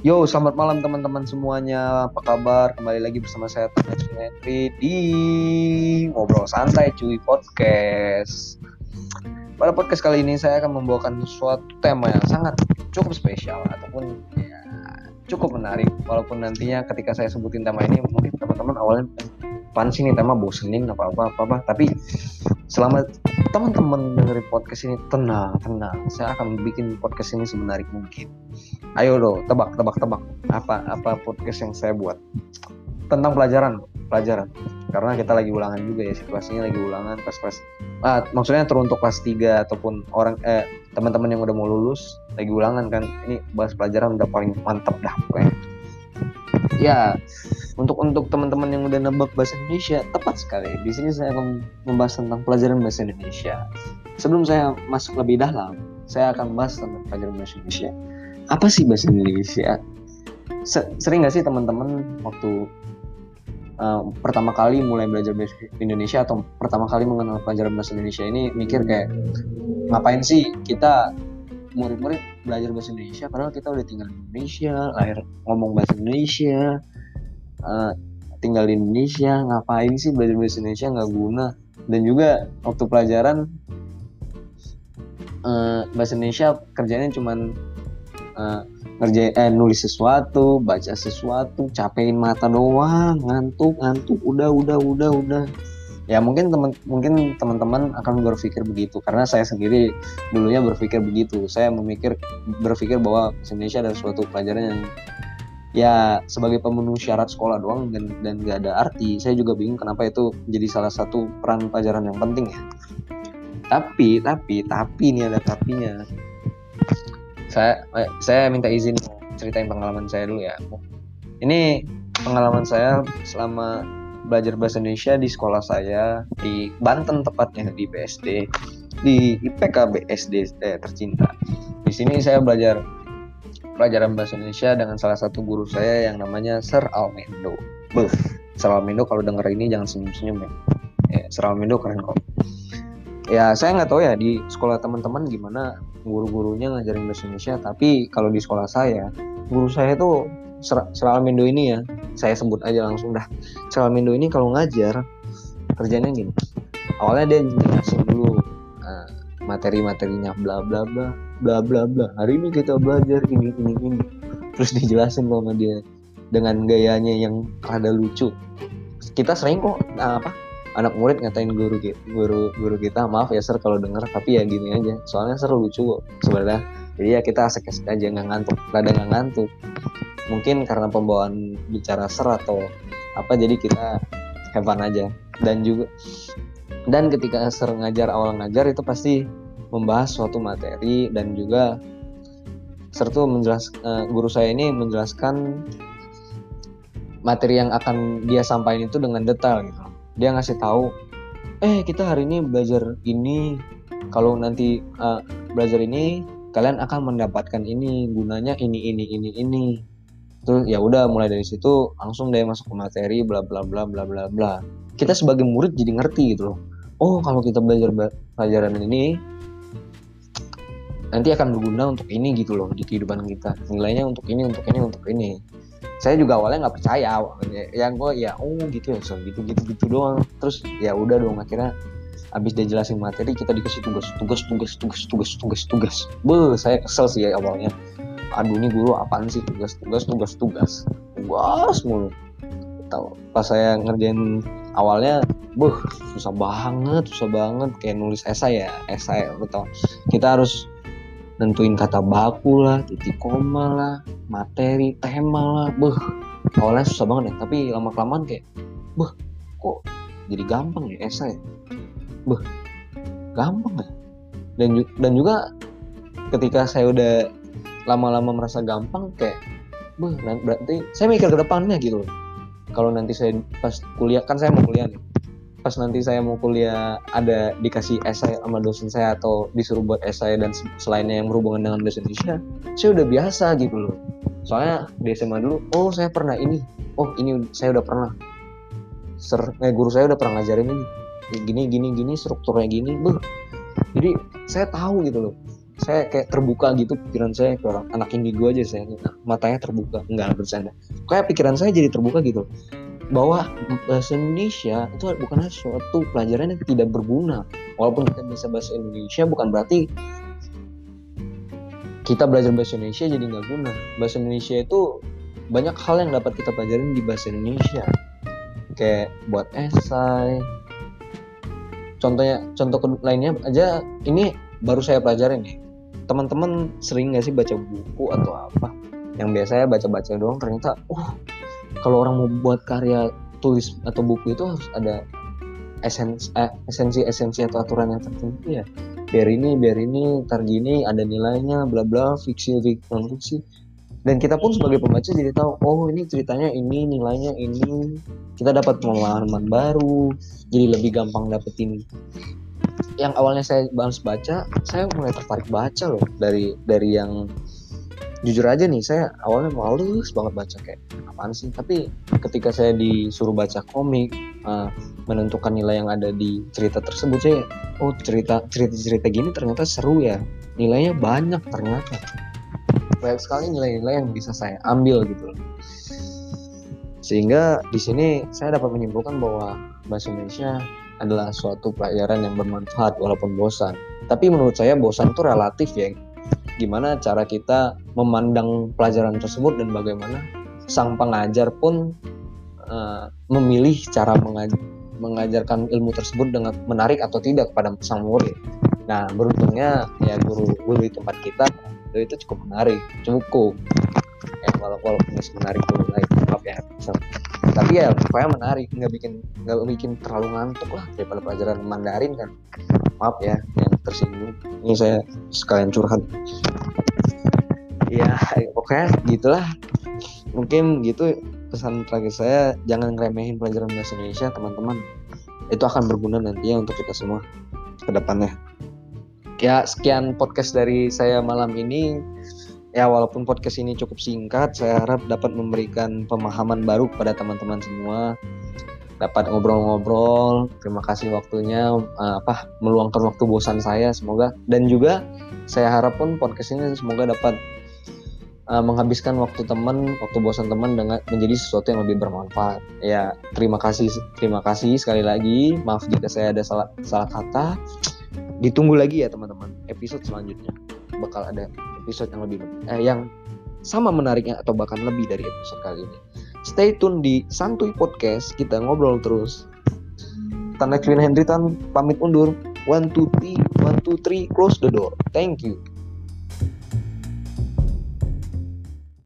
Yo, selamat malam teman-teman semuanya. Apa kabar? Kembali lagi bersama saya Tanya Henry di Ngobrol Santai Cuy Podcast. Pada podcast kali ini saya akan membawakan suatu tema yang sangat cukup spesial ataupun ya, cukup menarik. Walaupun nantinya ketika saya sebutin tema ini mungkin teman-teman awalnya pan sih nih tema bosenin apa apa apa, apa. tapi selama teman-teman dengerin podcast ini tenang tenang. Saya akan bikin podcast ini semenarik mungkin. Ayo dong tebak tebak tebak. Apa apa podcast yang saya buat? Tentang pelajaran pelajaran. Karena kita lagi ulangan juga ya situasinya lagi ulangan pas kelas ah, maksudnya teruntuk kelas 3 ataupun orang eh teman-teman yang udah mau lulus lagi ulangan kan. Ini bahas pelajaran udah paling mantap dah pokoknya. Ya untuk untuk teman-teman yang udah nebak bahasa Indonesia tepat sekali. Di sini saya akan membahas tentang pelajaran bahasa Indonesia. Sebelum saya masuk lebih dalam saya akan bahas tentang pelajaran bahasa Indonesia. Apa sih bahasa Indonesia? Sering nggak sih teman-teman waktu uh, pertama kali mulai belajar bahasa Indonesia atau pertama kali mengenal pelajaran bahasa Indonesia ini mikir kayak ngapain sih kita murid-murid belajar bahasa Indonesia padahal kita udah tinggal di Indonesia lahir ngomong bahasa Indonesia uh, tinggal di Indonesia ngapain sih belajar bahasa Indonesia? Nggak guna. Dan juga waktu pelajaran uh, bahasa Indonesia kerjanya cuman uh, ngerjain eh, nulis sesuatu baca sesuatu capein mata doang ngantuk ngantuk udah udah udah udah. Ya mungkin teman mungkin teman-teman akan berpikir begitu. Karena saya sendiri dulunya berpikir begitu. Saya memikir berpikir bahwa bahasa Indonesia adalah suatu pelajaran yang ya sebagai pemenuh syarat sekolah doang dan dan gak ada arti saya juga bingung kenapa itu jadi salah satu peran pelajaran yang penting ya. Tapi tapi tapi ini ada tapinya. Saya eh, saya minta izin ceritain pengalaman saya dulu ya. Ini pengalaman saya selama belajar bahasa Indonesia di sekolah saya di Banten tepatnya di BSD di IPK BSD eh, tercinta. Di sini saya belajar pelajaran bahasa Indonesia dengan salah satu guru saya yang namanya Sir Almendo. Buh, Sir Almendo kalau denger ini jangan senyum-senyum ya. ya Sir Almendo keren kok. Ya saya nggak tahu ya di sekolah teman-teman gimana guru-gurunya ngajarin bahasa Indonesia, tapi kalau di sekolah saya guru saya tuh Seralmindo ini ya saya sebut aja langsung dah Seralmindo ini kalau ngajar kerjanya gini awalnya dia jelasin dulu materi-materinya bla bla bla bla bla bla. Hari ini kita belajar ini ini ini. Terus dijelasin sama dia dengan gayanya yang rada lucu. Kita sering kok uh, apa anak murid ngatain guru guru guru kita maaf ya sir kalau denger tapi ya gini aja. Soalnya sir lucu kok sebenarnya. Jadi ya kita asik-asik aja nggak ngantuk rada nggak ngantuk. Mungkin karena pembawaan bicara ser atau apa jadi kita fun aja. Dan juga dan ketika ser ngajar awal ngajar itu pasti membahas suatu materi dan juga ser tuh menjelas uh, guru saya ini menjelaskan materi yang akan dia sampaikan itu dengan detail gitu. Dia ngasih tahu eh kita hari ini belajar ini. Kalau nanti uh, belajar ini kalian akan mendapatkan ini. Gunanya ini ini ini ini. Terus ya udah mulai dari situ langsung deh masuk ke materi bla bla bla bla bla bla. Kita sebagai murid jadi ngerti gitu loh. Oh kalau kita belajar pelajaran ini nanti akan berguna untuk ini gitu loh di kehidupan kita. Nilainya untuk ini untuk ini untuk ini. Saya juga awalnya nggak percaya yang gue ya oh gitu ya so gitu gitu gitu doang. Terus ya udah dong akhirnya abis dia jelasin materi kita dikasih tugas tugas tugas tugas tugas tugas tugas. Be saya kesel sih ya awalnya. Aduh ini guru apaan sih? Tugas tugas tugas tugas. Tugas mulu. Tahu pas saya ngerjain awalnya buh susah banget susah banget. Kayak nulis esai ya esai tau kita harus nentuin kata baku lah titik koma lah materi tema lah buh awalnya susah banget ya tapi lama kelamaan kayak buh kok jadi gampang ya esai buh gampang ya? Dan dan juga ketika saya udah lama-lama merasa gampang kayak Beuh, berarti saya mikir ke depannya gitu kalau nanti saya pas kuliah kan saya mau kuliah nih pas nanti saya mau kuliah ada dikasih esai sama dosen saya atau disuruh buat esai dan selainnya yang berhubungan dengan bahasa Indonesia saya udah biasa gitu loh. Soalnya di SMA dulu oh saya pernah ini oh ini saya udah pernah. Ser eh, guru saya udah pernah ngajarin ini. Gini gini gini strukturnya gini Buh. jadi saya tahu gitu loh. Saya kayak terbuka gitu pikiran saya ke orang anak indigo aja saya. Matanya terbuka enggak bercanda. Kayak pikiran saya jadi terbuka gitu bahwa bahasa Indonesia itu bukan suatu pelajaran yang tidak berguna. Walaupun kita bisa bahasa Indonesia bukan berarti kita belajar bahasa Indonesia jadi nggak guna. Bahasa Indonesia itu banyak hal yang dapat kita pelajarin di bahasa Indonesia. Kayak buat esai. Contohnya contoh lainnya aja ini baru saya pelajarin nih. Teman-teman sering nggak sih baca buku atau apa? Yang biasanya baca-baca doang ternyata oh kalau orang mau buat karya tulis atau buku itu harus ada esensi eh, esensi esensi atau aturan yang tertentu ya. Biar ini biar ini ntar gini ada nilainya bla bla fiksi non fiksi. Dan kita pun sebagai pembaca jadi tahu oh ini ceritanya ini nilainya ini. Kita dapat pengalaman baru jadi lebih gampang dapetin. Yang awalnya saya bahas baca saya mulai tertarik baca loh dari dari yang jujur aja nih saya awalnya males banget baca kayak apaan sih? Tapi ketika saya disuruh baca komik uh, menentukan nilai yang ada di cerita tersebut saya oh cerita cerita cerita gini ternyata seru ya. Nilainya banyak ternyata. Banyak sekali nilai-nilai yang bisa saya ambil gitu. Sehingga di sini saya dapat menyimpulkan bahwa bahasa Indonesia adalah suatu pelajaran yang bermanfaat walaupun bosan. Tapi menurut saya bosan itu relatif ya gimana cara kita memandang pelajaran tersebut dan bagaimana sang pengajar pun uh, memilih cara mengaj mengajarkan ilmu tersebut dengan menarik atau tidak kepada sang murid. Nah beruntungnya ya guru guru di tempat kita itu cukup menarik, cukup. Ya walaupun walaupun menarik guru lain maaf ya. Tapi ya pokoknya menarik nggak bikin nggak bikin terlalu ngantuk lah daripada pelajaran Mandarin kan. Maaf ya yang tersinggung ini saya sekalian curhat ya pokoknya gitulah. Mungkin gitu pesan terakhir saya jangan ngeremehin pelajaran bahasa Indonesia teman-teman. Itu akan berguna nantinya untuk kita semua ke depannya. Ya sekian podcast dari saya malam ini. Ya walaupun podcast ini cukup singkat saya harap dapat memberikan pemahaman baru kepada teman-teman semua. Dapat ngobrol-ngobrol. Terima kasih waktunya uh, apa meluangkan waktu bosan saya semoga. Dan juga saya harap pun podcast ini semoga dapat uh, menghabiskan waktu teman, waktu bosan teman dengan menjadi sesuatu yang lebih bermanfaat. Ya, terima kasih terima kasih sekali lagi. Maaf jika saya ada salah salah kata. Ditunggu lagi ya teman-teman episode selanjutnya. Bakal ada episode yang lebih eh, yang sama menariknya atau bahkan lebih dari episode kali ini. Stay tune di Santuy Podcast, kita ngobrol terus. Tanda Queen Hendry tan pamit undur. One two three, one two three, close the door. Thank you.